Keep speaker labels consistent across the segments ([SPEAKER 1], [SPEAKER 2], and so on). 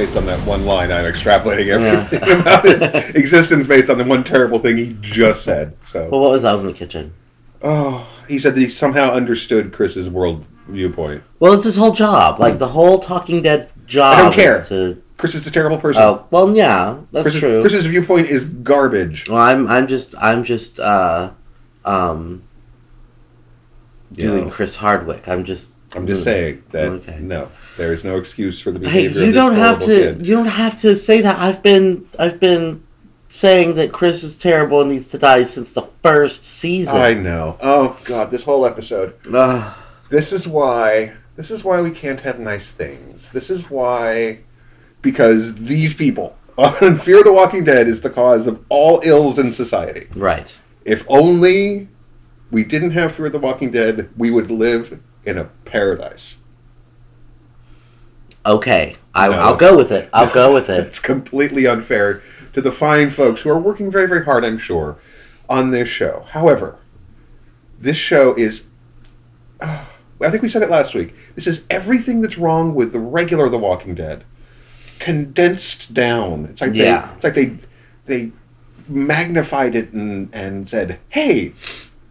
[SPEAKER 1] Based on that one line. I'm extrapolating everything about his existence based on the one terrible thing he just said. So,
[SPEAKER 2] Well, what was that was in the kitchen?
[SPEAKER 1] oh, he said that he somehow understood Chris's world viewpoint.
[SPEAKER 2] Well, it's his whole job. Like the whole Talking Dead job.
[SPEAKER 1] I don't care.
[SPEAKER 2] Is to,
[SPEAKER 1] Chris is a terrible person.
[SPEAKER 2] oh, well, yeah, that's
[SPEAKER 1] Chris's,
[SPEAKER 2] true.
[SPEAKER 1] Chris's viewpoint is garbage.
[SPEAKER 2] Well, I'm I'm just I'm just uh um doing
[SPEAKER 1] Yeah.
[SPEAKER 2] Chris Hardwick. I'm just
[SPEAKER 1] I'm just mm. saying that
[SPEAKER 2] Okay.
[SPEAKER 1] no, there is no excuse for the behavior.
[SPEAKER 2] Hey,
[SPEAKER 1] behavior.
[SPEAKER 2] you
[SPEAKER 1] of this
[SPEAKER 2] don't have to
[SPEAKER 1] Kid.
[SPEAKER 2] you don't have to say that. I've been I've been saying that Chris is terrible and needs to die since the first season.
[SPEAKER 1] I know. Oh God, this whole episode.
[SPEAKER 2] Ugh.
[SPEAKER 1] This is why. This is why we can't have nice things. This is why, because these people on Fear the Walking Dead is the cause of all ills in society.
[SPEAKER 2] right.
[SPEAKER 1] If only we didn't have Fear the Walking Dead, we would live in a paradise.
[SPEAKER 2] Okay. I,
[SPEAKER 1] No.
[SPEAKER 2] I'll go with it. I'll go with it.
[SPEAKER 1] It's completely unfair to the fine folks who are working very, very hard, I'm sure, on this show. However, this show is. uh, I think we said it last week. This is everything that's wrong with the regular The Walking Dead, condensed down. It's like
[SPEAKER 2] Yeah.
[SPEAKER 1] they, it's like they, they magnified it and and said, "Hey,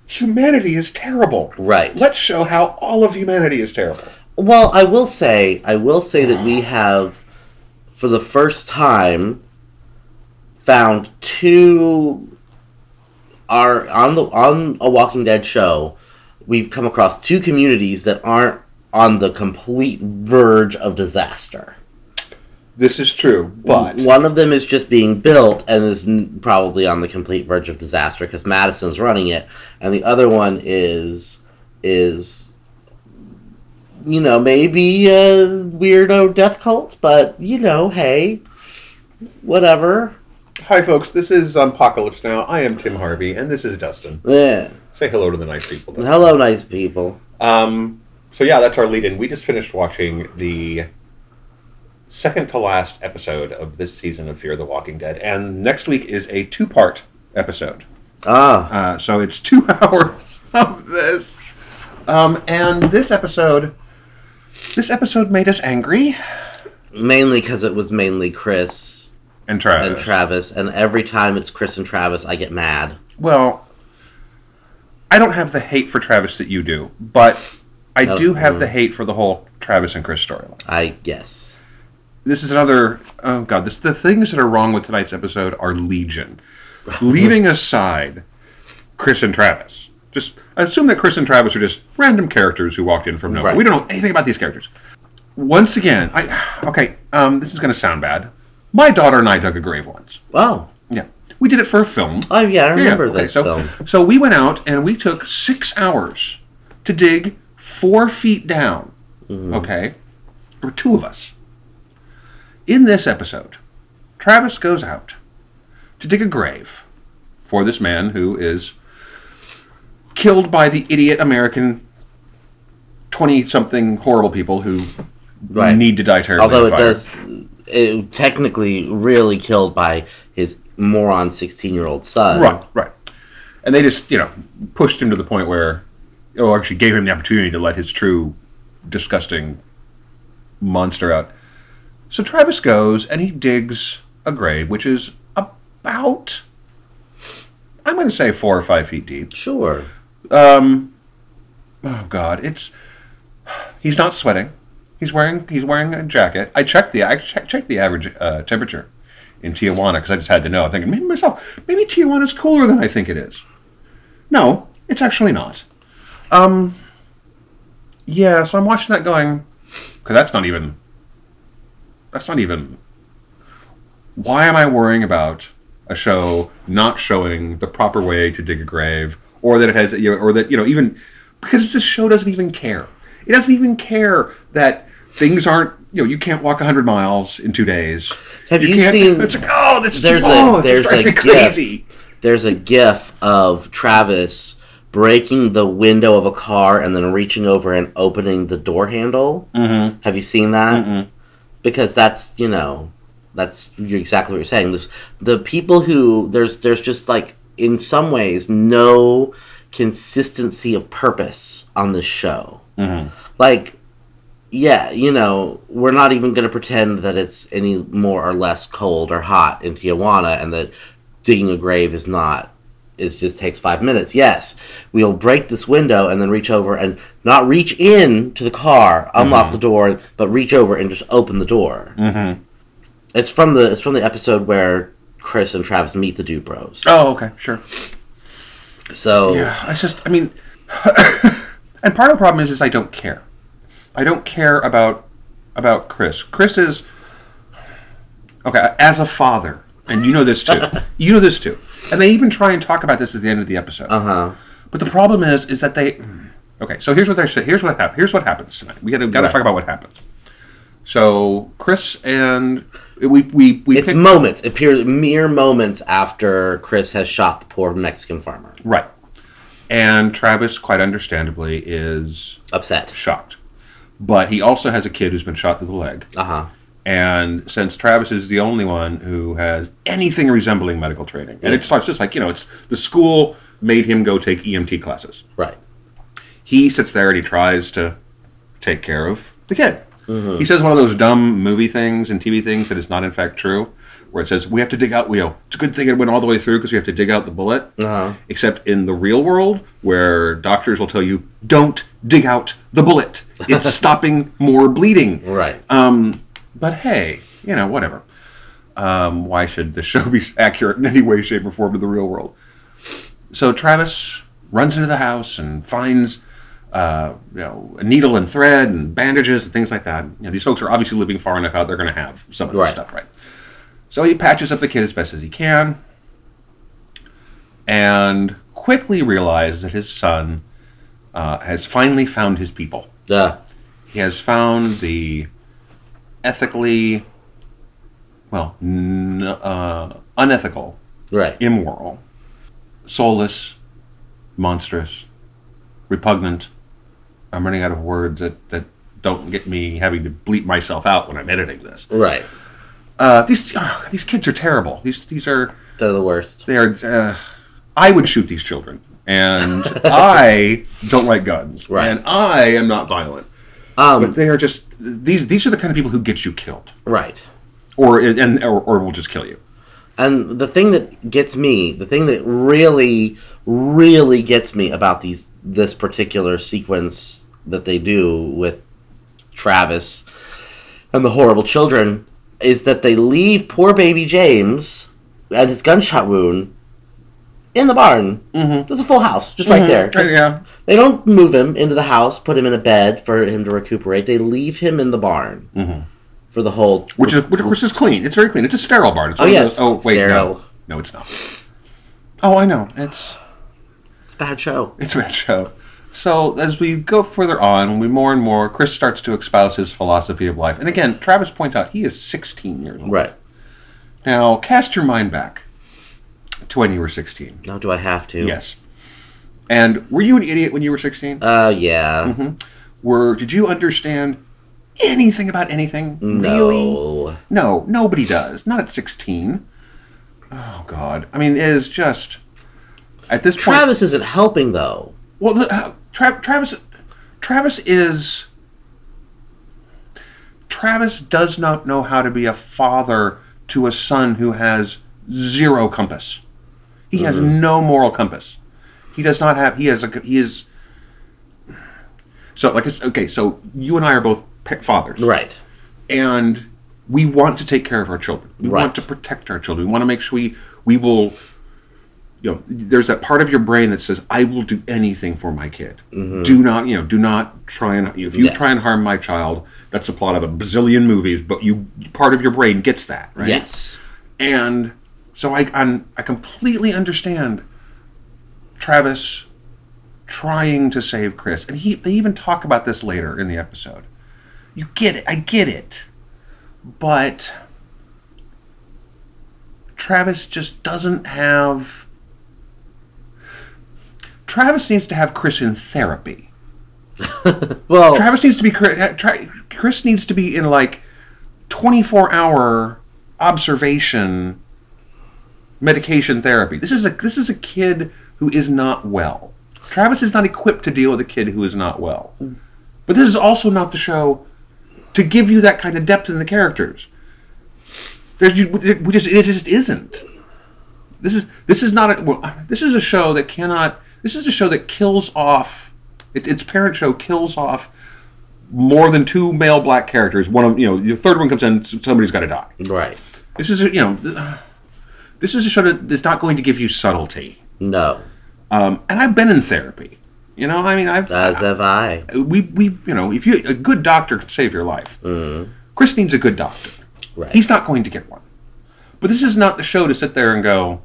[SPEAKER 1] humanity is terrible.
[SPEAKER 2] Right.
[SPEAKER 1] Let's show how all of humanity is terrible."
[SPEAKER 2] Well, I will say, I will say that we have, for the first time, found two. Are on the on a Walking Dead show, we've come across two communities that aren't on the complete verge of disaster.
[SPEAKER 1] This is true, but
[SPEAKER 2] one of them is just being built and is n- probably on the complete verge of disaster because Madison's running it, and the other one is is you know maybe a weirdo death cult, but you know, hey, whatever.
[SPEAKER 1] Hi, folks. This is Zompocalypse Now. I am Tim Harvey, and this is Dustin.
[SPEAKER 2] Yeah.
[SPEAKER 1] Say hello to the nice people. Dustin.
[SPEAKER 2] Hello, nice people.
[SPEAKER 1] Um, so yeah, that's our lead-in. We just finished watching the second to last episode of this season of Fear the Walking Dead, and next week is a two-part episode.
[SPEAKER 2] Ah,
[SPEAKER 1] Uh, so it's two hours of this, um, and this episode, this episode made us angry
[SPEAKER 2] mainly because it was mainly Chris
[SPEAKER 1] and Travis.
[SPEAKER 2] and Travis, and every time it's Chris and Travis, I get mad.
[SPEAKER 1] Well, I don't have the hate for Travis that you do, but I
[SPEAKER 2] Oh,
[SPEAKER 1] do have
[SPEAKER 2] mm.
[SPEAKER 1] the hate for the whole Travis and Chris storyline.
[SPEAKER 2] I guess.
[SPEAKER 1] This is another. Oh God, this the things that are wrong with tonight's episode are legion. Leaving aside Chris and Travis, just assume that Chris and Travis are just random characters who walked in from nowhere.
[SPEAKER 2] Right.
[SPEAKER 1] We don't know anything about these characters. Once again, I okay. Um, this is going to sound bad. My daughter and I dug a grave once.
[SPEAKER 2] Oh,
[SPEAKER 1] Yeah, we did it for a film.
[SPEAKER 2] oh yeah, I remember
[SPEAKER 1] okay,
[SPEAKER 2] this
[SPEAKER 1] so,
[SPEAKER 2] film.
[SPEAKER 1] So we went out and we took six hours to dig four feet down.
[SPEAKER 2] Mhm.
[SPEAKER 1] Okay? There were two of us. In this episode, Travis goes out to dig a grave for this man who is killed by the idiot American 20 something horrible people who
[SPEAKER 2] Right.
[SPEAKER 1] need to die terribly.
[SPEAKER 2] Although it does, it technically really killed by his moron sixteen-year-old son.
[SPEAKER 1] Right, right. And they just, you know, pushed him to the point where, oh, actually gave him the opportunity to let his true, disgusting monster out. So Travis goes and he digs a grave, which is about, I'm going to say four or five feet deep.
[SPEAKER 2] Sure.
[SPEAKER 1] Um, oh God, it's, he's not sweating. He's wearing he's wearing a jacket. I checked the I checked, checked the average uh, temperature in Tijuana because I just had to know. I'm thinking maybe myself maybe Tijuana's cooler than I think it is. No, it's actually not. Um. Yeah, so I'm watching that going because that's not even that's not even. Why am I worrying about a show not showing the proper way to dig a grave, or that it has, you know, or that you know, even because this show doesn't even care. It doesn't even care that things aren't you know you can't walk 100 miles in two days
[SPEAKER 2] Have you,
[SPEAKER 1] can't-
[SPEAKER 2] seen?
[SPEAKER 1] it's like oh this
[SPEAKER 2] there's a-
[SPEAKER 1] oh,
[SPEAKER 2] there's
[SPEAKER 1] this
[SPEAKER 2] a
[SPEAKER 1] crazy
[SPEAKER 2] There's a GIF of Travis breaking the window of a car and then reaching over and opening the door handle.
[SPEAKER 1] mm-hmm.
[SPEAKER 2] Have you seen that?
[SPEAKER 1] Mm-mm.
[SPEAKER 2] Because that's you know that's you're exactly what you're saying there's the people who there's there's just like in some ways no consistency of purpose on this show
[SPEAKER 1] Mm-hmm.
[SPEAKER 2] like yeah you know we're not even going to pretend that it's any more or less cold or hot in tijuana and that digging a grave is not it just takes five minutes yes we'll break this window and then reach over and not reach in to the car unlock
[SPEAKER 1] Mhm.
[SPEAKER 2] the door but reach over and just open the door
[SPEAKER 1] Mm-hmm.
[SPEAKER 2] it's from the it's from the episode where chris and travis meet the dude bros
[SPEAKER 1] oh okay sure
[SPEAKER 2] so
[SPEAKER 1] Yeah, it's just, I mean, and part of the problem is, is I don't care. I don't care about about Chris. Chris is okay as a father, and you know this too. you know this too, and they even try and talk about this at the end of the episode.
[SPEAKER 2] uh-huh
[SPEAKER 1] But the problem is, is that they. Okay, so here's what they say. Here's what hap- Here's what happens tonight. We got to got to
[SPEAKER 2] Right.
[SPEAKER 1] talk about what happens. So Chris and we we we
[SPEAKER 2] it's
[SPEAKER 1] pick-
[SPEAKER 2] moments it appears mere moments after chris has shot the poor mexican farmer
[SPEAKER 1] right, and Travis quite understandably is
[SPEAKER 2] upset
[SPEAKER 1] shocked. But he also has a kid who's been shot through the leg.
[SPEAKER 2] uh-huh
[SPEAKER 1] And since Travis is the only one who has anything resembling medical training, and it's not just like, you know, it's the school made him go take EMT classes.
[SPEAKER 2] right
[SPEAKER 1] He sits there and he tries to take care of the kid.
[SPEAKER 2] Mhm.
[SPEAKER 1] He says one of those dumb movie things and TV things that is not in fact true, where it says, we have to dig out, you know, it's a good thing it went all the way through because we have to dig out the bullet.
[SPEAKER 2] uh-huh
[SPEAKER 1] except in the real world where doctors will tell you don't dig out the bullet it's stopping more bleeding
[SPEAKER 2] right
[SPEAKER 1] um, but hey you know whatever. Um, why should the show be accurate in any way shape or form in the real world? So travis runs into the house and finds uh, you know a needle and thread and bandages and things like that. You know these folks are obviously living far enough out they're going to have some of this
[SPEAKER 2] Right.
[SPEAKER 1] stuff right? So he patches up the kid as best as he can and quickly realizes that his son uh, has finally found his people.
[SPEAKER 2] yeah.
[SPEAKER 1] He has found the ethically, well, n- uh, unethical,
[SPEAKER 2] right
[SPEAKER 1] immoral, soulless, monstrous, repugnant. I'm running out of words that, that don't get me having to bleep myself out when I'm editing this.
[SPEAKER 2] right
[SPEAKER 1] Uh, these ah, these kids are terrible. These these are
[SPEAKER 2] they're the worst
[SPEAKER 1] they are. Uh, I would shoot these children, and I don't like guns,
[SPEAKER 2] Right.
[SPEAKER 1] and I am not violent.
[SPEAKER 2] Um, But
[SPEAKER 1] they are just these. These are the kind of people who get you killed,
[SPEAKER 2] right
[SPEAKER 1] or and or, or will just kill you.
[SPEAKER 2] And the thing that gets me, the thing that really, really gets me about these this particular sequence that they do with Travis and the horrible children is that they leave poor baby James and his gunshot wound in the barn.
[SPEAKER 1] Mm-hmm.
[SPEAKER 2] There's a full house just right there.
[SPEAKER 1] Yeah.
[SPEAKER 2] They don't move him into the house, put him in a bed for him to recuperate. They leave him in the barn
[SPEAKER 1] hmm
[SPEAKER 2] for the whole.
[SPEAKER 1] Which is which of course is clean. It's very clean. It's a sterile barn. It's
[SPEAKER 2] oh yes,
[SPEAKER 1] those- oh wait,
[SPEAKER 2] sterile.
[SPEAKER 1] no, no, it's not. Oh, I know. It's
[SPEAKER 2] It's a bad show.
[SPEAKER 1] It's a bad show. So as we go further on, we more and more, Chris starts to espouse his philosophy of life. And again, Travis points out he is 16 years old.
[SPEAKER 2] Right.
[SPEAKER 1] Now, cast your mind back to when you were 16.
[SPEAKER 2] Now do I have to?
[SPEAKER 1] Yes. And were you an idiot when you were 16?
[SPEAKER 2] Uh, yeah.
[SPEAKER 1] hmm Were did you understand anything about anything? Really?
[SPEAKER 2] No.
[SPEAKER 1] No, nobody does. Not at 16. Oh God. I mean, it is just at this point.
[SPEAKER 2] Travis isn't helping though.
[SPEAKER 1] Well, the, uh, Tra- Travis, Travis is. Travis does not know how to be a father to a son who has zero compass. He has
[SPEAKER 2] Mhm.
[SPEAKER 1] no moral compass. He does not have. He has a. He is. So, like, it's okay. So, you and I are both fathers,
[SPEAKER 2] Right.
[SPEAKER 1] and we want to take care of our children. We
[SPEAKER 2] Right.
[SPEAKER 1] want to protect our children. We want to make sure we we will. You know, there's that part of your brain that says, "I will do anything for my kid."
[SPEAKER 2] Mhm.
[SPEAKER 1] Do not, you know, do not try and if you
[SPEAKER 2] Yes.
[SPEAKER 1] try and harm my child. That's the plot of a bazillion movies, but you part of your brain gets that, right?
[SPEAKER 2] Yes.
[SPEAKER 1] And so I I'm, I completely understand Travis trying to save Chris, and he they even talk about this later in the episode. you get it. I get it. But Travis just doesn't have. Travis needs to have Chris in therapy.
[SPEAKER 2] well,
[SPEAKER 1] Travis needs to be Chris, uh, Chris needs to be in like 24 hour observation medication therapy. This is a this is a kid who is not well. Travis is not equipped to deal with a kid who is not well. But this is also not the show to give you that kind of depth in the characters. There's you, we just it just isn't. This is this is not a well, this is a show that cannot. This is a show that kills off. It, its parent show kills off more than two male black characters. One of you know the third one comes in, somebody's got to die.
[SPEAKER 2] right.
[SPEAKER 1] This is a, you know, this is a show that is not going to give you subtlety.
[SPEAKER 2] No,
[SPEAKER 1] Um, and I've been in therapy. You know, I mean, I've
[SPEAKER 2] as have I.
[SPEAKER 1] we we you know, if you a good doctor can save your life.
[SPEAKER 2] Mm,
[SPEAKER 1] Chris needs a good doctor.
[SPEAKER 2] right.
[SPEAKER 1] He's not going to get one. But this is not the show to sit there and go.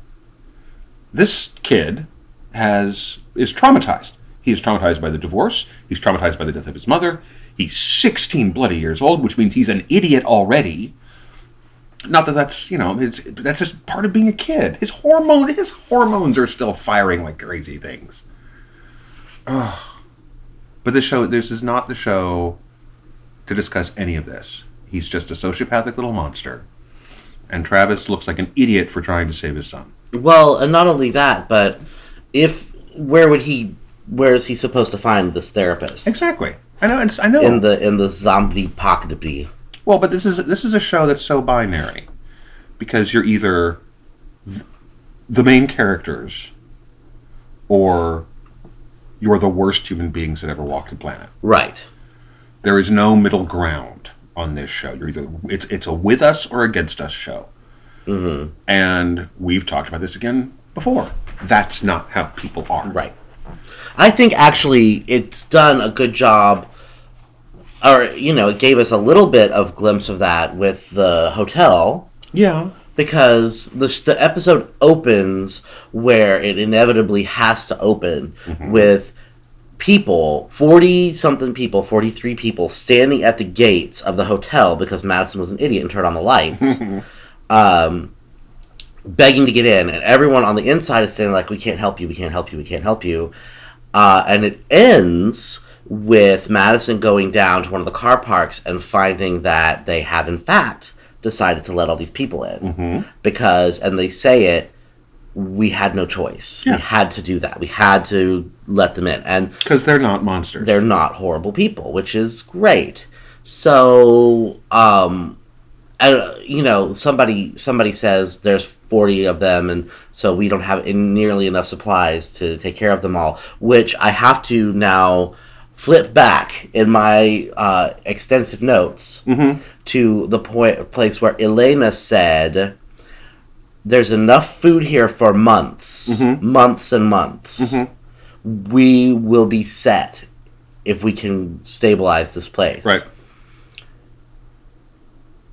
[SPEAKER 1] This kid has is traumatized. He is traumatized by the divorce. He's traumatized by the death of his mother. He's 16 bloody years old, which means he's an idiot already. Not that that's you know it's that's just part of being a kid. His hormone his hormones are still firing like crazy things. Ugh. But this show this is not the show to discuss any of this. He's just a sociopathic little monster. And Travis looks like an idiot for trying to save his son.
[SPEAKER 2] Well, and not only that, but if where would he? Where is he supposed to find this therapist?
[SPEAKER 1] Exactly. I know. I know.
[SPEAKER 2] In the in the zombie pocket
[SPEAKER 1] well, but this is this is a show that's so binary because you're either th- the main characters or you're the worst human beings that ever walked the planet.
[SPEAKER 2] Right.
[SPEAKER 1] There is no middle ground on this show. You're either it's it's a with us or against us show.
[SPEAKER 2] hmm
[SPEAKER 1] And we've talked about this again before. That's not how people are.
[SPEAKER 2] Right. I think actually it's done a good job, or you know, it gave us a little bit of glimpse of that with the hotel
[SPEAKER 1] Yeah.
[SPEAKER 2] because the the episode opens where it inevitably has to open
[SPEAKER 1] Mhm.
[SPEAKER 2] with people 40 something people 43 people standing at the gates of the hotel because madison was an idiot and turned on the lights um, begging to get in, and everyone on the inside is saying like, "We can't help you. We can't help you. We can't help you." Uh, and it ends with Madison going down to one of the car parks and finding that they have in fact decided to let all these people in
[SPEAKER 1] hmm
[SPEAKER 2] because, and they say it, we had no choice.
[SPEAKER 1] Yeah.
[SPEAKER 2] We had to do that. We had to let them in, and
[SPEAKER 1] Because they're not monsters.
[SPEAKER 2] they're not horrible people, which is great. So, um, you know, somebody somebody says there's 40 of them, and so we don't have in- nearly enough supplies to take care of them all. Which I have to now flip back in my uh, extensive notes
[SPEAKER 1] hmm
[SPEAKER 2] to the point place where Elena said. There's enough food here for months,
[SPEAKER 1] Mhm.
[SPEAKER 2] months and months
[SPEAKER 1] hmm
[SPEAKER 2] we will be set if we can stabilize this place.
[SPEAKER 1] Right.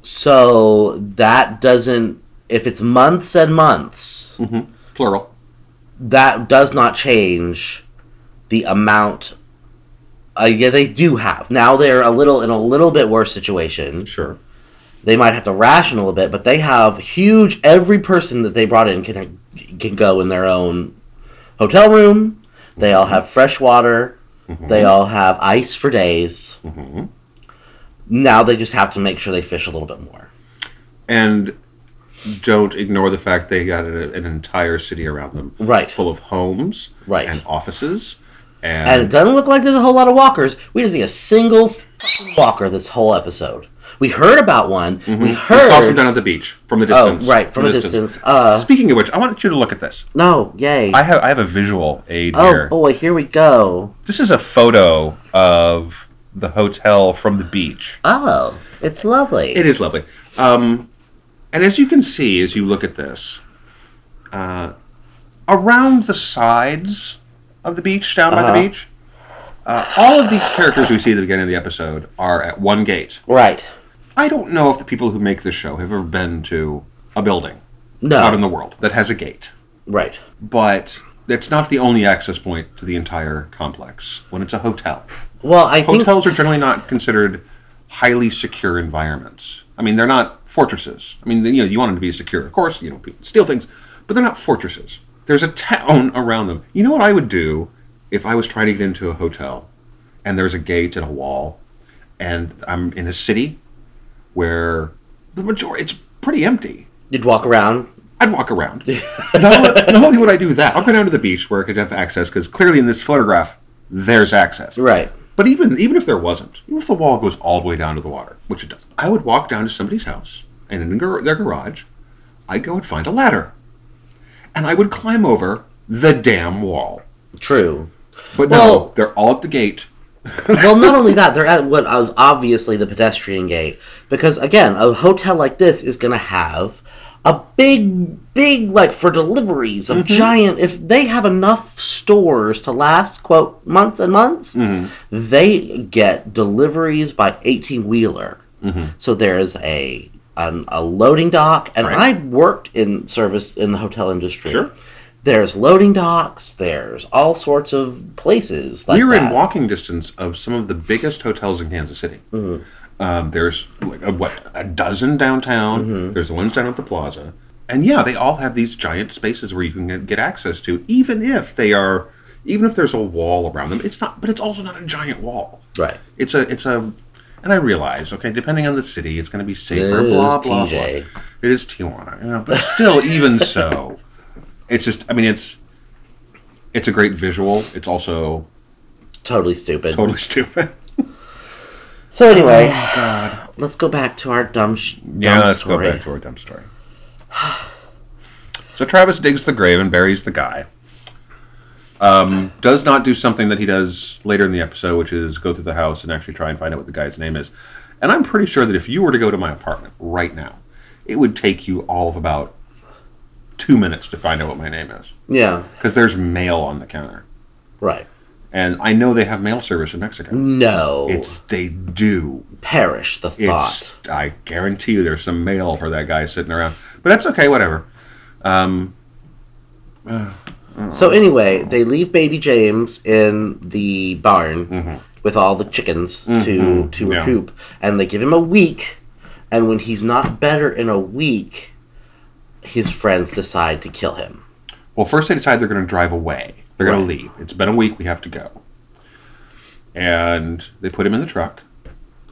[SPEAKER 2] So that doesn't if it's months and months,
[SPEAKER 1] hmm Plural.
[SPEAKER 2] that does not change the amount uh, yeah, they do have. Now they're a little in a little bit worse situation.
[SPEAKER 1] Sure.
[SPEAKER 2] They might have to ration a little bit, but they have huge. Every person that they brought in can can go in their own hotel room. They all have fresh water.
[SPEAKER 1] hmm
[SPEAKER 2] They all have ice for days.
[SPEAKER 1] hmm
[SPEAKER 2] Now they just have to make sure they fish a little bit more.
[SPEAKER 1] And don't ignore the fact they got an entire city around them,
[SPEAKER 2] Right,
[SPEAKER 1] full of homes
[SPEAKER 2] right.
[SPEAKER 1] and offices,
[SPEAKER 2] And
[SPEAKER 1] and,
[SPEAKER 2] it doesn't look like there's a whole lot of walkers. We didn't see a single walker this whole episode. We heard about one.
[SPEAKER 1] Mhm.
[SPEAKER 2] We
[SPEAKER 1] saw some down at the beach from the distance.
[SPEAKER 2] Oh,
[SPEAKER 1] distance.
[SPEAKER 2] right, from a distance. Uh,
[SPEAKER 1] Speaking of which, I want you to look at this.
[SPEAKER 2] no, yay.
[SPEAKER 1] I have I have a visual aid
[SPEAKER 2] oh
[SPEAKER 1] here.
[SPEAKER 2] Oh boy, here we go.
[SPEAKER 1] This is a photo of the hotel from the beach.
[SPEAKER 2] Oh, it's lovely.
[SPEAKER 1] It is lovely. Um, and as you can see, as you look at this, uh, around the sides of the beach, down by
[SPEAKER 2] Uh-huh.
[SPEAKER 1] the beach, uh, all of these characters we see at the beginning of the episode are at one gate.
[SPEAKER 2] Right.
[SPEAKER 1] I don't know if the people who make this show have ever been to a building out in the world that has a gate,
[SPEAKER 2] Right.
[SPEAKER 1] but it's not the only access point to the entire complex when it's a hotel.
[SPEAKER 2] Well, I think
[SPEAKER 1] Hotels are generally not considered highly secure environments. I mean, they're not fortresses. I mean, you know, you want them to be secure, of course. You know, people steal things, but they're not fortresses. There's a town around them. You know what I would do if I was trying to get into a hotel, and there's a gate and a wall, and I'm in a city where the majority it's pretty empty.
[SPEAKER 2] You'd walk around.
[SPEAKER 1] I'd walk around. not, only, not only would I do that, I'll go down to the beach where I could have access because clearly in this photograph there's access.
[SPEAKER 2] Right.
[SPEAKER 1] But even even if there wasn't, even if the wall goes all the way down to the water, which it doesn't, I would walk down to somebody's house and in their garage, I'd go and find a ladder, and I would climb over the damn wall.
[SPEAKER 2] True.
[SPEAKER 1] But
[SPEAKER 2] Well-
[SPEAKER 1] no, they're all at the gate.
[SPEAKER 2] well, not only that, they're at what was obviously the pedestrian gate. Because again, a hotel like this is going to have a big, big like for deliveries of giant. If they have enough stores to last quote months and months,
[SPEAKER 1] Mhm.
[SPEAKER 2] they get deliveries by eighteen wheeler.
[SPEAKER 1] Mhm.
[SPEAKER 2] So there's a a loading dock, and
[SPEAKER 1] Right.
[SPEAKER 2] I worked in service in the hotel industry.
[SPEAKER 1] Sure.
[SPEAKER 2] There's loading docks. There's all sorts of places like
[SPEAKER 1] we were in walking distance of some of the biggest hotels in Kansas City.
[SPEAKER 2] Mhm.
[SPEAKER 1] Um, there's like a, what a dozen downtown.
[SPEAKER 2] Mhm.
[SPEAKER 1] There's the ones down at the plaza, and yeah, they all have these giant spaces where you can get, get access to, even if they are, even if there's a wall around them. It's not, but it's also not a giant wall.
[SPEAKER 2] Right.
[SPEAKER 1] It's a, it's a, and I realize, okay, depending on the city, it's going to be safer.
[SPEAKER 2] It
[SPEAKER 1] blah blah
[SPEAKER 2] TJ.
[SPEAKER 1] blah. It is Tijuana, you know, but still, even so, it's just. I mean, it's, it's a great visual. It's also
[SPEAKER 2] Totally stupid.
[SPEAKER 1] totally stupid.
[SPEAKER 2] So anyway,
[SPEAKER 1] Oh, God.
[SPEAKER 2] let's go back to our dumb, sh- dumb
[SPEAKER 1] Yeah, let's
[SPEAKER 2] story.
[SPEAKER 1] go back to our dumb story. So Travis digs the grave and buries the guy. Um, does not do something that he does later in the episode, which is go through the house and actually try and find out what the guy's name is. And I'm pretty sure that if you were to go to my apartment right now, it would take you all of about two minutes to find out what my name is.
[SPEAKER 2] Yeah,
[SPEAKER 1] Because there's mail on the counter.
[SPEAKER 2] right.
[SPEAKER 1] And I know they have mail service in Mexico.
[SPEAKER 2] No,
[SPEAKER 1] It's they do.
[SPEAKER 2] perish the
[SPEAKER 1] It's
[SPEAKER 2] thought.
[SPEAKER 1] I guarantee you there's some mail for that guy sitting around. But that's okay, whatever. Um uh,
[SPEAKER 2] So anyway, they leave baby James in the barn
[SPEAKER 1] mhm.
[SPEAKER 2] with all the chickens to
[SPEAKER 1] Mhm,
[SPEAKER 2] to
[SPEAKER 1] yeah.
[SPEAKER 2] recoup, and they give him a week. And when he's not better in a week, his friends decide to kill him.
[SPEAKER 1] Well, first they decide they're going to drive away. They're going
[SPEAKER 2] Right.
[SPEAKER 1] to leave. It's been a week. We have to go. And they put him in the truck.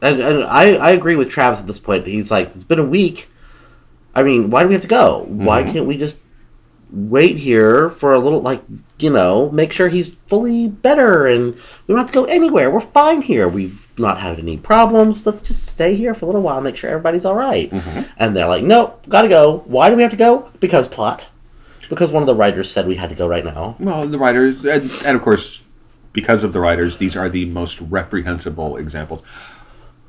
[SPEAKER 2] And, and I, I agree with Travis at this point. He's like, it's been a week. I mean, why do we have to go? Why
[SPEAKER 1] Mhm.
[SPEAKER 2] can't we just wait here for a little, like, you know, make sure he's fully better and we don't have to go anywhere. We're fine here. We've not had any problems. Let's just stay here for a little while, make sure everybody's all right.
[SPEAKER 1] Mhm.
[SPEAKER 2] And they're like, nope, gotta go. Why do we have to go? Because plot. Because one of the writers said we had to go right now.
[SPEAKER 1] Well, the writers, and, and of course, because of the writers, these are the most reprehensible examples.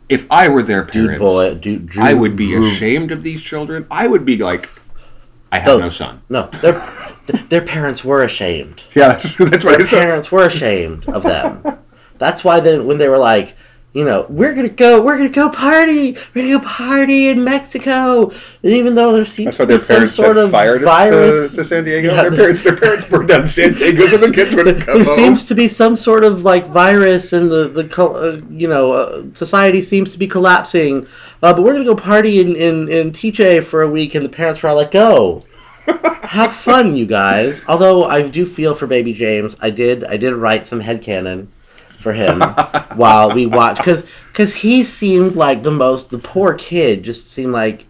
[SPEAKER 1] If I were their
[SPEAKER 2] Dude,
[SPEAKER 1] parents,
[SPEAKER 2] boy, dude, Drew,
[SPEAKER 1] I would be
[SPEAKER 2] Drew-
[SPEAKER 1] ashamed of these children. I would be like, I have
[SPEAKER 2] Oh.
[SPEAKER 1] no son.
[SPEAKER 2] No, their their parents were ashamed.
[SPEAKER 1] Yeah, that's, right.
[SPEAKER 2] Their parents were ashamed of them. That's why then when they were like, you know, we're gonna go, we're gonna go party, we're gonna go party in Mexico, and even though there seems to be some sort of
[SPEAKER 1] fire
[SPEAKER 2] virus,
[SPEAKER 1] to, to San Diego.
[SPEAKER 2] Yeah,
[SPEAKER 1] their parents, their parents burned down San Diego so the kids wouldn't come
[SPEAKER 2] there
[SPEAKER 1] home.
[SPEAKER 2] seems to be some sort of like virus, and the the uh, you know uh, society seems to be collapsing. Uh, but we're gonna go party in, in in TJ for a week, and the parents were all like, "Go, have fun, you guys." Although I do feel for baby James, I did I did write some headcanon for him while we watched because because he seemed like the most the poor kid just seemed like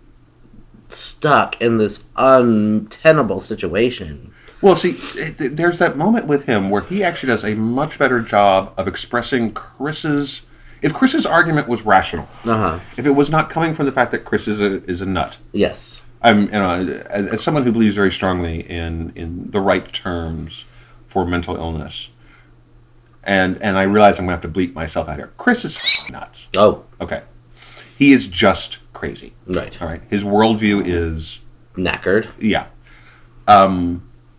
[SPEAKER 2] stuck in this untenable situation.
[SPEAKER 1] Well, see, there's that moment with him where he actually does a much better job of expressing Chris's. If Chris's argument was rational,
[SPEAKER 2] Uh huh.
[SPEAKER 1] if it was not coming from the fact that Chris is a is a nut,
[SPEAKER 2] Yes.
[SPEAKER 1] I'm you know as, as someone who believes very strongly in in the right terms for mental illness, and and I realize I'm gonna have to bleep myself out here. Chris is nuts.
[SPEAKER 2] Oh,
[SPEAKER 1] Okay, he is just crazy.
[SPEAKER 2] right.
[SPEAKER 1] All right, his worldview is
[SPEAKER 2] Knackered.
[SPEAKER 1] yeah. Um,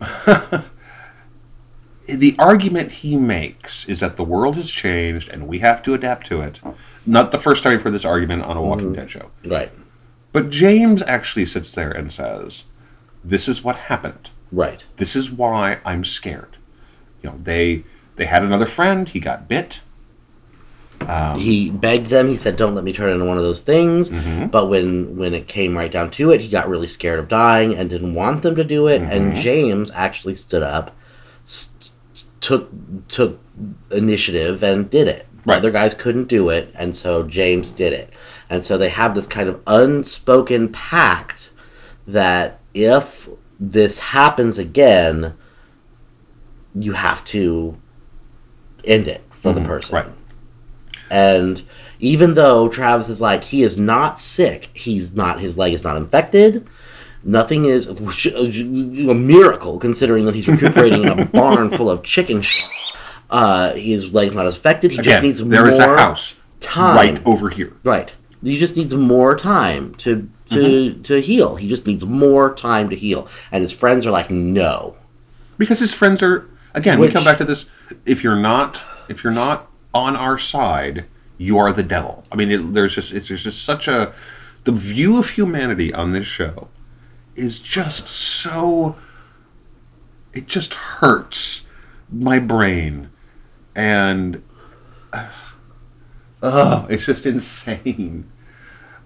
[SPEAKER 1] the argument he makes is that the world has changed and we have to adapt to it. Not the first time for this argument on a Walking
[SPEAKER 2] Mhm.
[SPEAKER 1] Dead show.
[SPEAKER 2] Right.
[SPEAKER 1] But James actually sits there and says, "This is what happened.
[SPEAKER 2] Right.
[SPEAKER 1] This is why I'm scared." You know, they they had another friend. He got bit. Um,
[SPEAKER 2] he begged them. He said, "Don't let me turn into one of those things."
[SPEAKER 1] mhm.
[SPEAKER 2] But when when it came right down to it, he got really scared of dying and didn't want them to do it. And
[SPEAKER 1] Mhm.
[SPEAKER 2] James actually stood up, took took initiative and did it.
[SPEAKER 1] Right.
[SPEAKER 2] Other guys couldn't do it, and so James did it. And so they have this kind of unspoken pact that if this happens again, you have to end it for the
[SPEAKER 1] Mhm.
[SPEAKER 2] person.
[SPEAKER 1] Right.
[SPEAKER 2] And even though Travis is like he is not sick, he's not his leg is not infected. Nothing is a miracle considering that he's recuperating in a barn full of chicken shit. Uh, his leg's not affected. He just needs
[SPEAKER 1] there
[SPEAKER 2] more
[SPEAKER 1] is a house
[SPEAKER 2] time.
[SPEAKER 1] right over here.
[SPEAKER 2] Right. He just needs more time to to
[SPEAKER 1] Mm-hmm.
[SPEAKER 2] to heal. He just needs more time to heal. And his friends are like, no.
[SPEAKER 1] because his friends are again
[SPEAKER 2] Which-
[SPEAKER 1] we come back to this if you're not if you're not on our side you are the devil i mean it, there's just it's there's just such a the view of humanity on this show is just so it just hurts my brain and oh it's just insane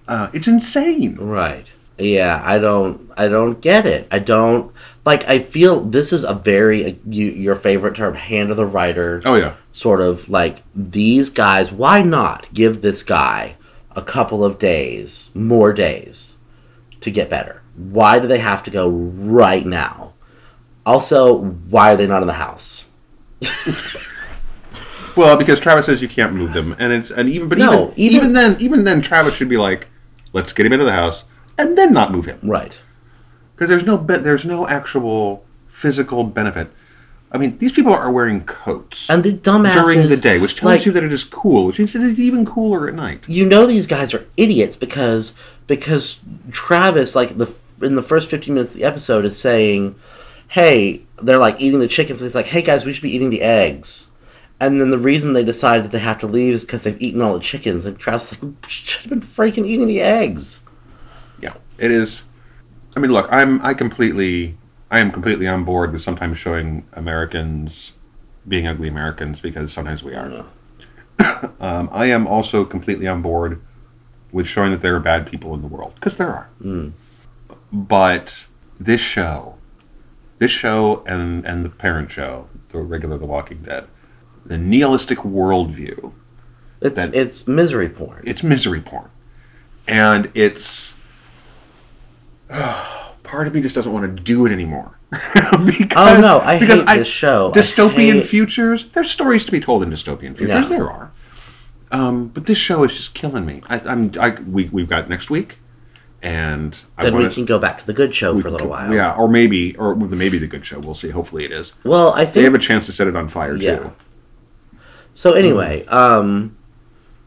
[SPEAKER 1] uh, it's insane
[SPEAKER 2] Right. Yeah, I don't I don't get it. I don't like I feel this is a very uh, you, your favorite term hand of the writer
[SPEAKER 1] oh yeah
[SPEAKER 2] sort of like these guys why not give this guy a couple of days, more days to get better? Why do they have to go right now? Also, why are they not in the house?
[SPEAKER 1] Well, because Travis says you can't move them, and it's and even but
[SPEAKER 2] No,
[SPEAKER 1] even,
[SPEAKER 2] even-
[SPEAKER 1] even then even then Travis should be like, let's get him into the house and then not move him
[SPEAKER 2] Right.
[SPEAKER 1] because there's no be- there's no actual physical benefit. I mean, these people are wearing coats
[SPEAKER 2] And the dumbasses
[SPEAKER 1] during the day, which tells
[SPEAKER 2] like-
[SPEAKER 1] you that it is cool, which means it is even cooler at night.
[SPEAKER 2] you know these guys are idiots because because Travis like the in the first 15 minutes of the episode is saying, "Hey, they're like eating the chickens." He's like, "Hey guys, we should be eating the eggs." And then the reason they decide that they have to leave is because they've eaten all the chickens. And is like, "We should have been freaking eating the eggs."
[SPEAKER 1] Yeah, it is. I mean, look, I'm I completely I am completely on board with sometimes showing Americans being ugly Americans because sometimes we are. Um, I am also completely on board with showing that there are bad people in the world because there are.
[SPEAKER 2] Mm.
[SPEAKER 1] But this show, this show, and and the parent show, the regular The Walking Dead, the nihilistic worldview,
[SPEAKER 2] It's
[SPEAKER 1] That-
[SPEAKER 2] it's misery porn.
[SPEAKER 1] it's misery porn, and it's. part of me just doesn't want to do it anymore. because,
[SPEAKER 2] oh no, I
[SPEAKER 1] because
[SPEAKER 2] hate this show.
[SPEAKER 1] Dystopian
[SPEAKER 2] hate-
[SPEAKER 1] futures. There's stories to be told in dystopian futures.
[SPEAKER 2] Yeah.
[SPEAKER 1] There are. Um, but this show is just killing me. I, I'm. I, we we've got next week, and I
[SPEAKER 2] Then we can go back to the good show for a little while.
[SPEAKER 1] Yeah, or maybe, or maybe the good show. We'll see. Hopefully, it is.
[SPEAKER 2] Well, I think
[SPEAKER 1] They have a chance to set it on fire
[SPEAKER 2] Yeah.
[SPEAKER 1] too.
[SPEAKER 2] so. Anyway, um,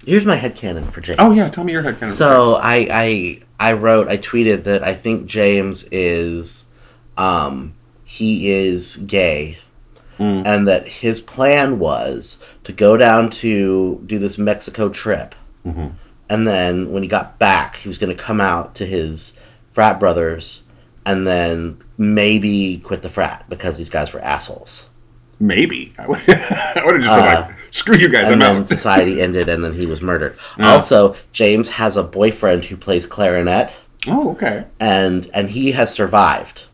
[SPEAKER 2] here's my head headcanon for James.
[SPEAKER 1] Oh yeah, tell me your head headcanon.
[SPEAKER 2] So I I I wrote I tweeted that I think James is um he is gay
[SPEAKER 1] Mm.
[SPEAKER 2] and that his plan was to go down to do this Mexico trip
[SPEAKER 1] Mhm.
[SPEAKER 2] And then when he got back he was going to come out to his frat brothers and then maybe quit the frat because these guys were assholes.
[SPEAKER 1] maybe I would, I would have just been
[SPEAKER 2] Uh,
[SPEAKER 1] like, screw you guys,
[SPEAKER 2] and
[SPEAKER 1] I'm
[SPEAKER 2] then
[SPEAKER 1] out.
[SPEAKER 2] society ended and then he was murdered. Also, James has a boyfriend who plays clarinet
[SPEAKER 1] oh okay.
[SPEAKER 2] and and he has survived.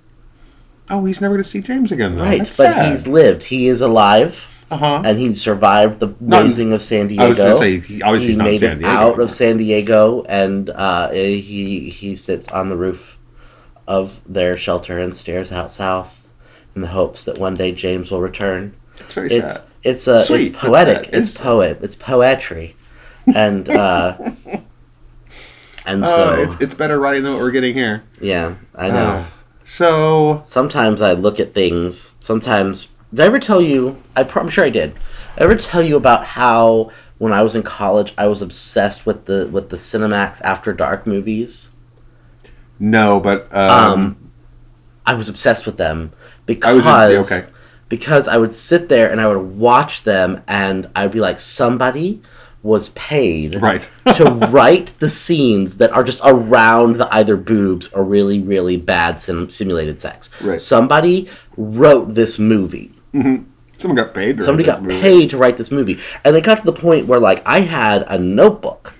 [SPEAKER 1] Oh, he's never going to see James again. Though.
[SPEAKER 2] Right,
[SPEAKER 1] That's
[SPEAKER 2] but
[SPEAKER 1] sad.
[SPEAKER 2] he's lived. He is alive,
[SPEAKER 1] uh huh.
[SPEAKER 2] and he survived the razing of San
[SPEAKER 1] I was
[SPEAKER 2] Diego.
[SPEAKER 1] say he, obviously
[SPEAKER 2] he made it
[SPEAKER 1] Diego.
[SPEAKER 2] out of San Diego, and uh, he he sits on the roof of their shelter and stares out south in the hopes that one day James will return.
[SPEAKER 1] It's very
[SPEAKER 2] It's
[SPEAKER 1] sad.
[SPEAKER 2] it's a
[SPEAKER 1] Sweet,
[SPEAKER 2] it's poetic. It's,
[SPEAKER 1] It's-
[SPEAKER 2] poet. It's poetry, and uh, and
[SPEAKER 1] Uh,
[SPEAKER 2] so
[SPEAKER 1] it's it's better writing than what we're getting here.
[SPEAKER 2] yeah, I know.
[SPEAKER 1] Uh, so
[SPEAKER 2] sometimes I look at things. Sometimes did I ever tell you? I pro- I'm sure I did. Ever tell you about how when I was in college I was obsessed with the with the Cinemax After Dark movies?
[SPEAKER 1] no, but um,
[SPEAKER 2] Um, I was obsessed with them
[SPEAKER 1] I
[SPEAKER 2] because
[SPEAKER 1] was okay.
[SPEAKER 2] because I would sit there and I would watch them and I'd be like somebody was paid
[SPEAKER 1] Right.
[SPEAKER 2] to write the scenes that are just around the either boobs or really really bad sim- simulated sex.
[SPEAKER 1] Right.
[SPEAKER 2] Somebody wrote this movie.
[SPEAKER 1] Mhm. Someone got paid. To write
[SPEAKER 2] Somebody
[SPEAKER 1] this
[SPEAKER 2] got
[SPEAKER 1] movie.
[SPEAKER 2] paid to write this movie, and they got to the point where like I had a notebook,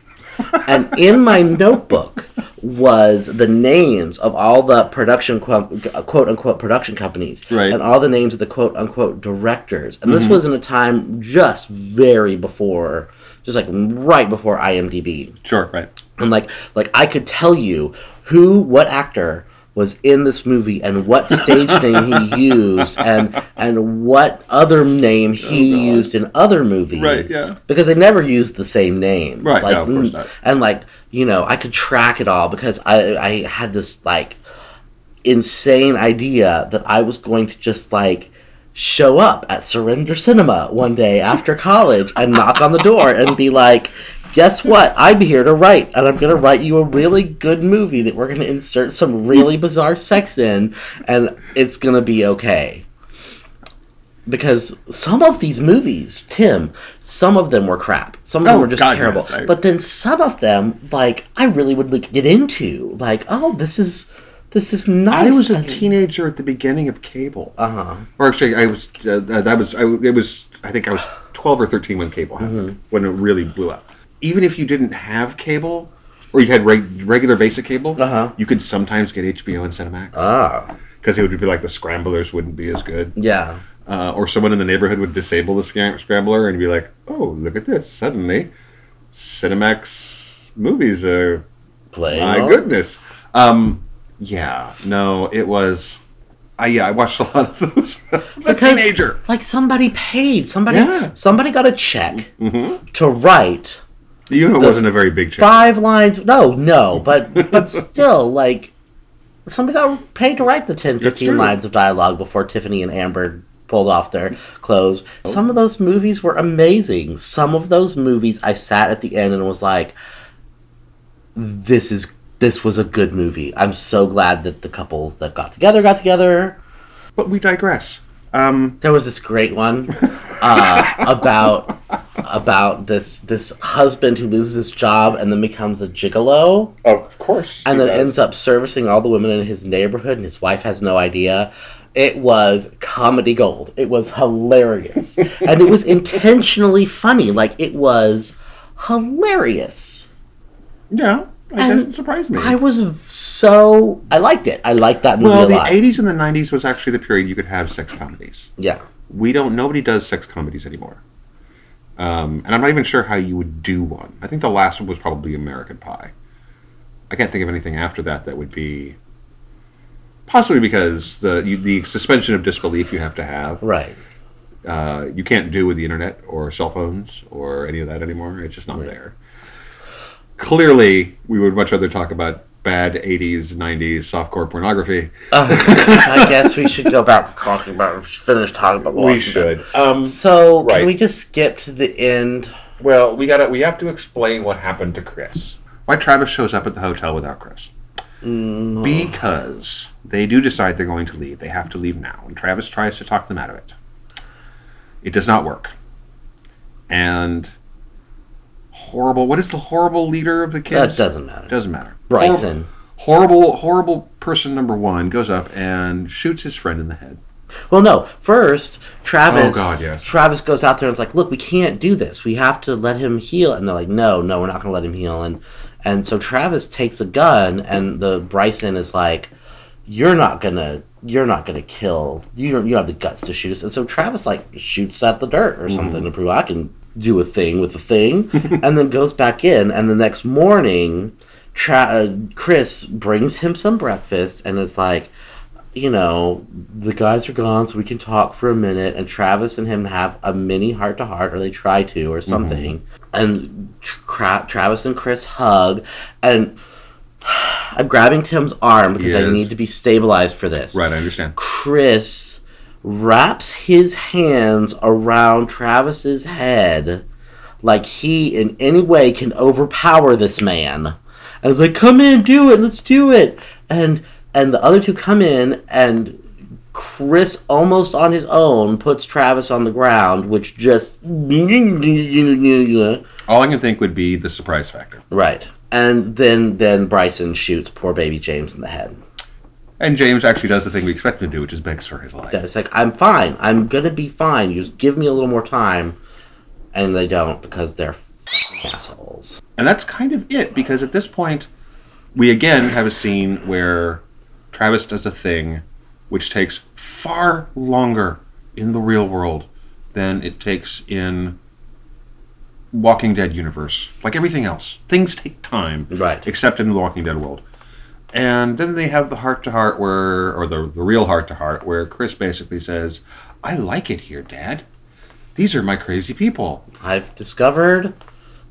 [SPEAKER 2] and in my notebook was the names of all the production quote, quote unquote production companies,
[SPEAKER 1] Right.
[SPEAKER 2] and all the names of the quote unquote directors. And this
[SPEAKER 1] Mhm.
[SPEAKER 2] was in a time just very before, just like right before IMDb,
[SPEAKER 1] Sure, right.
[SPEAKER 2] and like like I could tell you who what actor was in this movie and what stage name he used and and what other name he
[SPEAKER 1] Oh,
[SPEAKER 2] used in other movies.
[SPEAKER 1] Right, yeah.
[SPEAKER 2] Because they never used the same names.
[SPEAKER 1] Right,
[SPEAKER 2] Like
[SPEAKER 1] no, of course
[SPEAKER 2] mm,
[SPEAKER 1] not.
[SPEAKER 2] and like, you know, I could track it all because I I had this like insane idea that I was going to just like show up at Surrender Cinema one day after college and knock on the door and be like, guess what? I'm here to write, and I'm going to write you a really good movie that we're going to insert some really bizarre sex in, and it's going to be okay. Because some of these movies, Tim, some of them were crap. Some of them
[SPEAKER 1] Oh,
[SPEAKER 2] were just
[SPEAKER 1] God,
[SPEAKER 2] terrible.
[SPEAKER 1] yes,
[SPEAKER 2] But then some of them, like, I really would like, get into. Like, oh, this is this is nice.
[SPEAKER 1] I was a teenager at the beginning of cable.
[SPEAKER 2] Uh huh.
[SPEAKER 1] Or actually, I was. Uh, that was. I, it was. I think I was twelve or thirteen when cable happened.
[SPEAKER 2] Mm-hmm.
[SPEAKER 1] When it really blew up. Even if you didn't have cable, or you had reg- regular basic cable,
[SPEAKER 2] Uh huh.
[SPEAKER 1] you could sometimes get HBO and Cinemax
[SPEAKER 2] Ah.
[SPEAKER 1] because it would be like the scramblers wouldn't be as good,
[SPEAKER 2] Yeah.
[SPEAKER 1] uh, or someone in the neighborhood would disable the scrambler and be like, "Oh, look at this! Suddenly, Cinemax movies are
[SPEAKER 2] playing.
[SPEAKER 1] my
[SPEAKER 2] on.
[SPEAKER 1] goodness." Um, yeah, no, it was. I yeah, I watched a lot of those. a
[SPEAKER 2] Because-
[SPEAKER 1] teenager.
[SPEAKER 2] Like somebody paid. Somebody.
[SPEAKER 1] Yeah.
[SPEAKER 2] Somebody got a check
[SPEAKER 1] hmm
[SPEAKER 2] to write
[SPEAKER 1] You unit
[SPEAKER 2] The
[SPEAKER 1] wasn't a very big change.
[SPEAKER 2] five lines. No, no, but but still, like somebody got paid to write the 10, 15 lines of dialogue before Tiffany and Amber pulled off their clothes.
[SPEAKER 1] Oh.
[SPEAKER 2] Some of those movies were amazing. Some of those movies, I sat at the end and was like, "This is this was a good movie." I'm so glad that the couples that got together got together.
[SPEAKER 1] But we digress. Um,
[SPEAKER 2] There was this great one uh, about about this this husband who loses his job and then becomes a gigolo
[SPEAKER 1] of course.
[SPEAKER 2] and then
[SPEAKER 1] does.
[SPEAKER 2] ends up servicing all the women in his neighborhood and his wife has no idea. It was comedy gold. It was hilarious. and it was intentionally funny. Like it was hilarious.
[SPEAKER 1] Yeah, it
[SPEAKER 2] And
[SPEAKER 1] doesn't surprise me.
[SPEAKER 2] I was so I liked it. I liked that movie
[SPEAKER 1] well, the '80s and the '90s was actually the period you could have sex comedies.
[SPEAKER 2] Yeah.
[SPEAKER 1] We don't. Nobody does sex comedies anymore. Um, and I'm not even sure how you would do one. I think the last one was probably American Pie. I can't think of anything after that that would be. Possibly because the you, the suspension of disbelief you have to have.
[SPEAKER 2] Right.
[SPEAKER 1] uh, you can't do with the internet or cell phones or any of that anymore. It's just not
[SPEAKER 2] Right.
[SPEAKER 1] there. Clearly, we would much rather talk about bad 80s, 90s softcore pornography.
[SPEAKER 2] Uh, I guess we should go back to talking about finish talking about Walking Dead.
[SPEAKER 1] Um,
[SPEAKER 2] So
[SPEAKER 1] Right.
[SPEAKER 2] can we just skip to the end?
[SPEAKER 1] well, we gotta we have to explain what happened to Chris. Why Travis shows up at the hotel without Chris?
[SPEAKER 2] Mm,
[SPEAKER 1] Because they do decide they're going to leave. They have to leave now, and Travis tries to talk them out of it. It does not work. And horrible. What is the horrible leader of the kids?
[SPEAKER 2] that doesn't matter.
[SPEAKER 1] Doesn't matter.
[SPEAKER 2] Bryson.
[SPEAKER 1] Horrible, horrible person number one goes up and shoots his friend in the head.
[SPEAKER 2] Well, no. First, Travis.
[SPEAKER 1] Oh, God, yes.
[SPEAKER 2] Travis goes out there and is like, "Look, we can't do this. We have to let him heal." And they're like, "No, no, we're not going to let him heal." And and so Travis takes a gun, and the Bryson is like, "You're not gonna, you're not gonna kill. You don't, you don't have the guts to shoot us." And so Travis like shoots at the dirt or something
[SPEAKER 1] Mm-hmm.
[SPEAKER 2] to prove I can do a thing with the thing, and then goes back in. And the next morning, Tra- uh, Chris brings him some breakfast and it's like, you know, the guys are gone, so we can talk for a minute. And Travis and him have a mini heart to heart, or they try to, or something. And Tra- Travis and Chris hug, and I'm grabbing Tim's arm because I need to be stabilized for this.
[SPEAKER 1] Right, I understand.
[SPEAKER 2] Chris wraps his hands around Travis's head like he in any way can overpower this man. And it's like, come in, do it, let's do it. And and the other two come in and Chris almost on his own puts Travis on the ground, which just
[SPEAKER 1] All I can think would be the surprise factor.
[SPEAKER 2] Right. And then then Bryson shoots poor baby James in the head.
[SPEAKER 1] And James actually does the thing we expect him to do, which is begs for his life.
[SPEAKER 2] Yeah, it's like I'm fine. I'm gonna be fine. You just give me a little more time, and they don't because they're.
[SPEAKER 1] And that's kind of it, because at this point, we again have a scene where Travis does a thing which takes far longer in the real world than it takes in Walking Dead universe. Like everything else, things take time,
[SPEAKER 2] Right.
[SPEAKER 1] except in the Walking Dead world. And then they have the heart to heart where, or the, the real heart to heart, where Chris basically says, I like it here, Dad. These are my crazy people.
[SPEAKER 2] I've discovered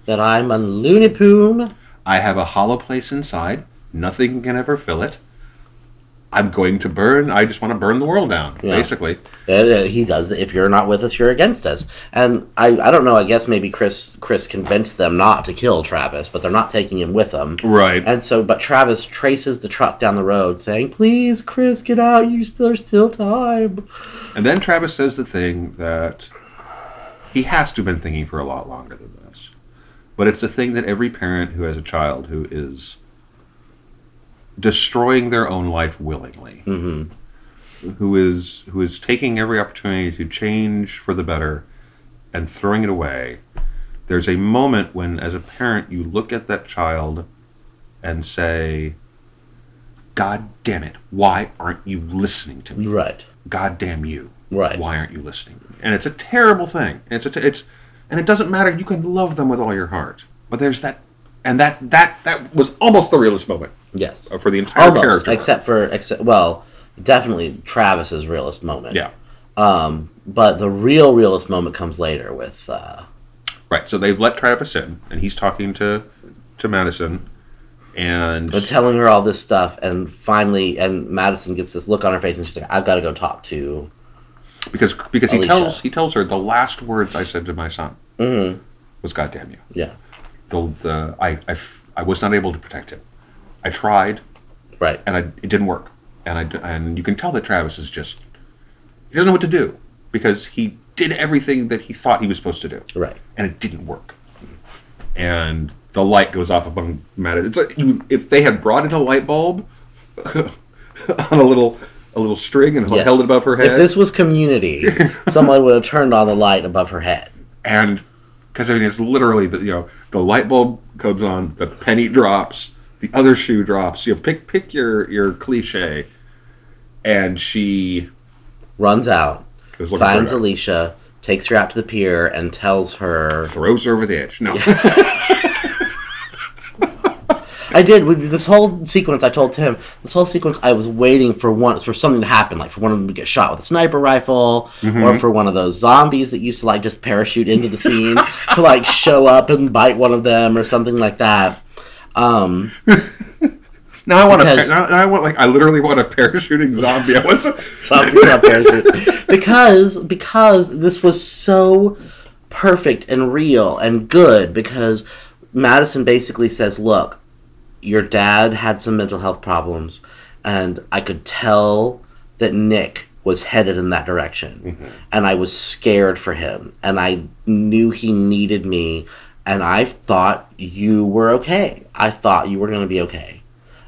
[SPEAKER 2] that I'm a Looney Poon.
[SPEAKER 1] I have a hollow place inside. Nothing can ever fill it. I'm going to burn. I just want to burn the world down,
[SPEAKER 2] Yeah.
[SPEAKER 1] basically.
[SPEAKER 2] Uh, he does. If you're not with us, you're against us. And I, I don't know. I guess maybe Chris, Chris convinced them not to kill Travis, but they're not taking him with them.
[SPEAKER 1] Right.
[SPEAKER 2] And so, but Travis traces the truck down the road, saying, "Please, Chris, get out. You still, there's still time."
[SPEAKER 1] And then Travis says the thing that he has to have been thinking for a lot longer than this. But it's the thing that every parent who has a child who is destroying their own life willingly,
[SPEAKER 2] hmm
[SPEAKER 1] who is who is taking every opportunity to change for the better and throwing it away. There's a moment when as a parent you look at that child and say, God damn it, why aren't you listening to me?
[SPEAKER 2] Right.
[SPEAKER 1] God damn you.
[SPEAKER 2] Right.
[SPEAKER 1] Why aren't you listening to me? And it's a terrible thing. It's a t- it's and it doesn't matter. You can love them with all your heart, but there's that, and that that that was almost the realest moment
[SPEAKER 2] Yes.
[SPEAKER 1] uh, for the entire
[SPEAKER 2] Almost,
[SPEAKER 1] character.
[SPEAKER 2] except for except well, definitely Travis's realest moment.
[SPEAKER 1] yeah,
[SPEAKER 2] Um, but the real realest moment comes later with uh,
[SPEAKER 1] right. So they've let Travis in, and he's talking to to Madison, and
[SPEAKER 2] But telling her all this stuff, and finally, and Madison gets this look on her face, and she's like, "I've got to go talk to."
[SPEAKER 1] because because he tells he tells her the last words I said to my son
[SPEAKER 2] Mm-hmm.
[SPEAKER 1] was goddamn you."
[SPEAKER 2] Yeah.
[SPEAKER 1] The the I I, I was not able to protect him. I tried,
[SPEAKER 2] Right.
[SPEAKER 1] and I, it didn't work. And I and you can tell that Travis is just he doesn't know what to do because he did everything that he thought he was supposed to do,
[SPEAKER 2] Right.
[SPEAKER 1] and it didn't work. And the light goes off among Matt. It's like you, if they had brought in a light bulb on a little a little string and
[SPEAKER 2] Yes.
[SPEAKER 1] held it above her head.
[SPEAKER 2] If this was Community, someone would have turned on the light above her head.
[SPEAKER 1] And because I mean it's literally the you know the light bulb comes on, the penny drops, the other shoe drops. You know, pick pick your your cliche, and she
[SPEAKER 2] Runs out, finds. Alicia, takes her out to the pier, and tells her.
[SPEAKER 1] throws her over the edge. No,
[SPEAKER 2] I did this whole sequence. I told Tim this whole sequence. I was waiting for one for something to happen, like for one of them to get shot with a sniper rifle,
[SPEAKER 1] Mm-hmm.
[SPEAKER 2] or for one of those zombies that used to like just parachute into the scene to like show up and bite one of them or something like that. Um,
[SPEAKER 1] now I want to.
[SPEAKER 2] Because-
[SPEAKER 1] Now, now I want like I literally want a parachuting zombie. I want
[SPEAKER 2] on because because this was so perfect and real and good because Madison basically says, "Look, your dad had some mental health problems, and I could tell that Nick was headed in that direction, mm-hmm. and I was scared for him, and I knew he needed me." And I thought you were okay. I thought you were going to be okay.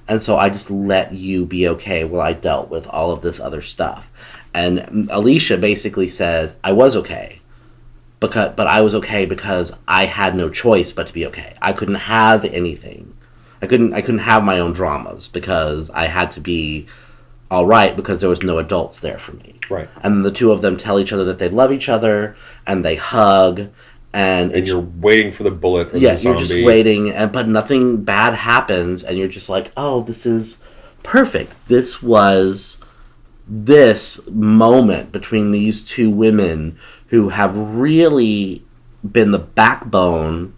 [SPEAKER 2] And so I just let you be okay while I dealt with all of this other stuff. And Alicia basically says, I was okay. Because, but I was okay because I had no choice but to be okay. I couldn't have anything. I couldn't I couldn't have my own dramas because I had to be all right because there was no adults there for me.
[SPEAKER 1] right,
[SPEAKER 2] And the two of them tell each other that they love each other and they hug and,
[SPEAKER 1] and
[SPEAKER 2] it's
[SPEAKER 1] you're waiting for the bullet. Or
[SPEAKER 2] yeah,
[SPEAKER 1] the
[SPEAKER 2] you're just waiting, and but nothing bad happens, and you're just like, oh, this is perfect. This was this moment between these two women who have really been the backbone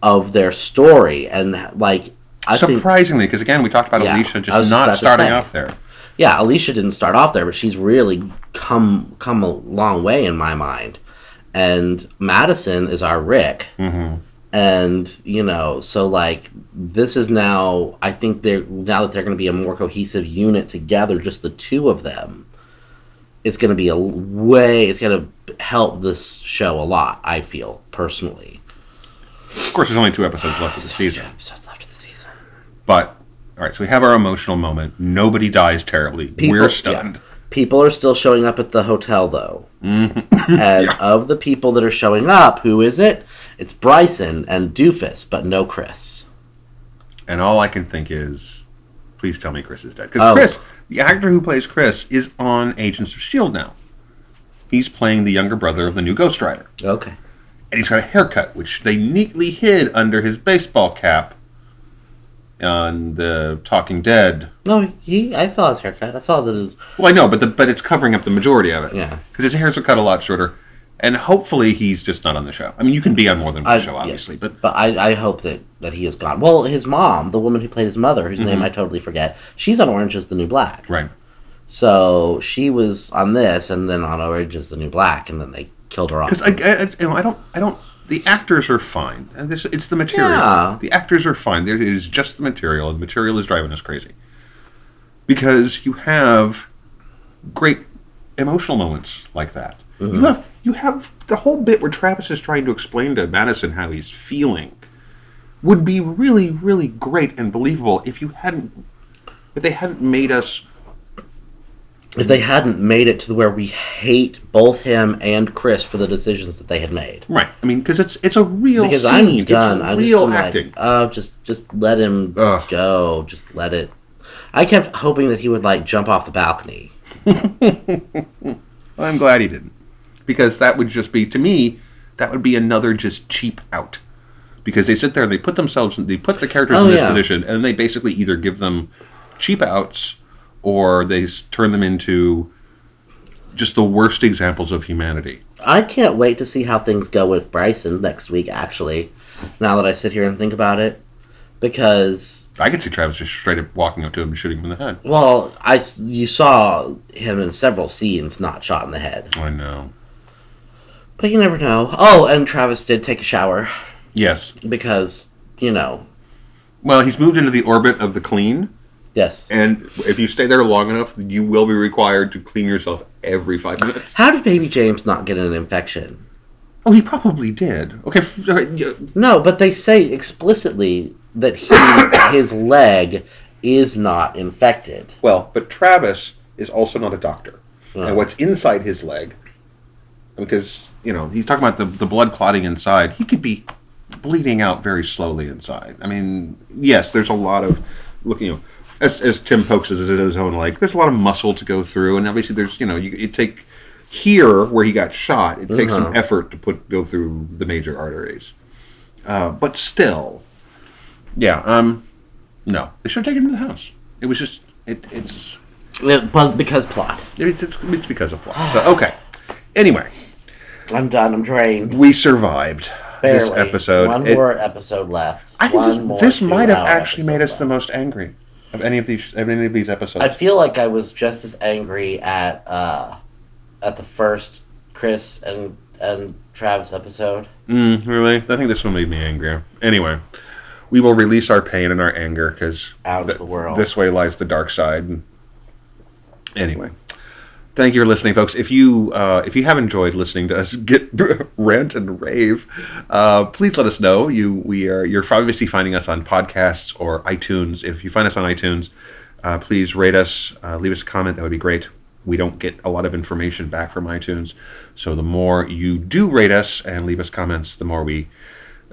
[SPEAKER 2] of their story, and like I
[SPEAKER 1] Surprisingly, because again, we talked about
[SPEAKER 2] Yeah,
[SPEAKER 1] Alicia just
[SPEAKER 2] just
[SPEAKER 1] not
[SPEAKER 2] to
[SPEAKER 1] starting off there.
[SPEAKER 2] yeah, Alicia didn't start off there, but she's really come come a long way in my mind. And Madison is our Rick,
[SPEAKER 1] Mm-hmm.
[SPEAKER 2] and you know so like this is now i think they're now that they're going to be a more cohesive unit together just the two of them it's going to be a way it's going to help this show a lot i feel personally
[SPEAKER 1] Of course, there's only two episodes left of the season,
[SPEAKER 2] episodes left of the season
[SPEAKER 1] but All right, so we have our emotional moment. Nobody dies terribly.
[SPEAKER 2] People-
[SPEAKER 1] We're
[SPEAKER 2] yeah.
[SPEAKER 1] stunned.
[SPEAKER 2] People are still showing up at the hotel, though.
[SPEAKER 1] Mhm.
[SPEAKER 2] And
[SPEAKER 1] Yeah.
[SPEAKER 2] of the people that are showing up, who is it? It's Bryson and Doofus, but no Chris.
[SPEAKER 1] And all I can think is, please tell me Chris is dead. Because
[SPEAKER 2] Oh.
[SPEAKER 1] Chris, the actor who plays Chris, is on Agents of S.H.I.E.L.D. now. He's playing the younger brother of the new Ghost Rider.
[SPEAKER 2] Okay.
[SPEAKER 1] And he's got a haircut, which they neatly hid under his baseball cap on the Talking Dead.
[SPEAKER 2] No, he. I saw his haircut. I saw that his.
[SPEAKER 1] Well, I know, but the, but it's covering up the majority of it.
[SPEAKER 2] Yeah.
[SPEAKER 1] Because his hairs are cut a lot shorter. And hopefully he's just not on the show. I mean, you can be on more than one
[SPEAKER 2] I,
[SPEAKER 1] show, obviously.
[SPEAKER 2] yes,
[SPEAKER 1] But
[SPEAKER 2] I, I hope that, that he is gone. Well, his mom, the woman who played his mother, whose name
[SPEAKER 1] Mhm.
[SPEAKER 2] I totally forget, she's on Orange is the New Black.
[SPEAKER 1] Right.
[SPEAKER 2] So she was on this, and then on Orange is the New Black, and then they killed her off.
[SPEAKER 1] Because I, I, I- you know, I don't, I don't. The actors are fine, and this, it's the material.
[SPEAKER 2] Yeah.
[SPEAKER 1] The actors are fine. There- It is just the material, the material is driving us crazy. Because you have great emotional moments like that. You
[SPEAKER 2] Mhm.
[SPEAKER 1] have, you have the whole bit where Travis is trying to explain to Madison how he's feeling. Would be really, really great and believable if you hadn't, if they hadn't made us
[SPEAKER 2] if they hadn't made it to where we hate both him and Chris for the decisions that they had made.
[SPEAKER 1] right. I mean, because it's it's a real
[SPEAKER 2] Because
[SPEAKER 1] scene.
[SPEAKER 2] I'm done.
[SPEAKER 1] It's
[SPEAKER 2] I'm
[SPEAKER 1] real
[SPEAKER 2] just
[SPEAKER 1] acting.
[SPEAKER 2] like, oh, just just let him
[SPEAKER 1] Ugh.
[SPEAKER 2] go. Just let it. I kept hoping that he would like jump off the balcony.
[SPEAKER 1] I'm glad he didn't. Because that would just be, to me, that would be another just cheap out. Because they sit there and they put themselves, they put the characters
[SPEAKER 2] Oh,
[SPEAKER 1] in this
[SPEAKER 2] yeah.
[SPEAKER 1] position, and they basically either give them cheap outs or they turn them into just the worst examples of humanity.
[SPEAKER 2] I can't wait to see how things go with Bryson next week. Actually, now that I sit here and think about it, because
[SPEAKER 1] I could see Travis just straight up walking up to him and shooting him in the head.
[SPEAKER 2] well, I you saw him in several scenes not shot in the head,
[SPEAKER 1] I know.
[SPEAKER 2] but you never know. Oh, and Travis did take a shower
[SPEAKER 1] Yes.
[SPEAKER 2] because you know,
[SPEAKER 1] Well, he's moved into the orbit of the clean,
[SPEAKER 2] yes.
[SPEAKER 1] and if you stay there long enough, you will be required to clean yourself every five minutes.
[SPEAKER 2] How did Baby James not get an infection?
[SPEAKER 1] Oh, he probably did. Okay,
[SPEAKER 2] No, but they say explicitly that he his leg is not infected.
[SPEAKER 1] Well, but Travis is also not a doctor.
[SPEAKER 2] Oh.
[SPEAKER 1] And what's inside his leg, because, you know, he's talking about the, the blood clotting inside, he could be bleeding out very slowly inside. I mean, yes, there's a lot of, look, you know, as, as Tim pokes at his own leg, there's a lot of muscle to go through, and obviously there's, you know, you, you take here where he got shot, it takes
[SPEAKER 2] Uh-huh.
[SPEAKER 1] some effort to put go through the major arteries. Uh, but still, yeah, um, no, they should have taken him to the house. It was just, it, it's,
[SPEAKER 2] It was because plot.
[SPEAKER 1] it's, it's, it's because of plot. So, okay. Anyway,
[SPEAKER 2] I'm done. I'm drained.
[SPEAKER 1] we survived
[SPEAKER 2] Barely.
[SPEAKER 1] this episode.
[SPEAKER 2] One
[SPEAKER 1] It-
[SPEAKER 2] more episode left.
[SPEAKER 1] I think
[SPEAKER 2] One
[SPEAKER 1] this, this might have actually made us
[SPEAKER 2] episode
[SPEAKER 1] the most angry of any of these of any of these episodes.
[SPEAKER 2] I feel like I was just as angry at uh, at the first Chris and and Travis episode.
[SPEAKER 1] Mm, really? I think this one made me angrier. Anyway, we will release our pain and our anger because
[SPEAKER 2] Out of the world.
[SPEAKER 1] this way lies the dark side. Anyway, thank you for listening, folks. If you uh, if you have enjoyed listening to us get rant and rave, uh, please let us know. You we are you're obviously finding us on podcasts or iTunes. If you find us on iTunes, uh, please rate us, uh, leave us a comment. That would be great. We don't get a lot of information back from iTunes, so the more you do rate us and leave us comments, the more we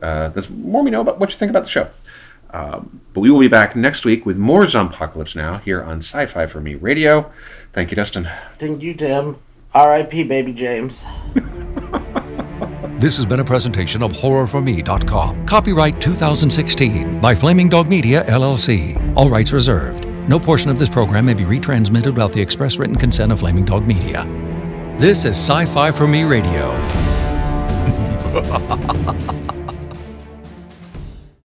[SPEAKER 1] uh, the more we know about what you think about the show. Um, but we will be back next week with more Zompocalypse Now here on Sci-Fi for Me Radio. Thank you, Dustin.
[SPEAKER 2] Thank you, Tim. R.I.P. Baby James.
[SPEAKER 3] This has been a presentation of HorrorForMe.com. Copyright 2016 by Flaming Dog Media, LLC. All rights reserved. No portion of this program may be retransmitted without the express written consent of Flaming Dog Media. This is Sci Fi for Me Radio.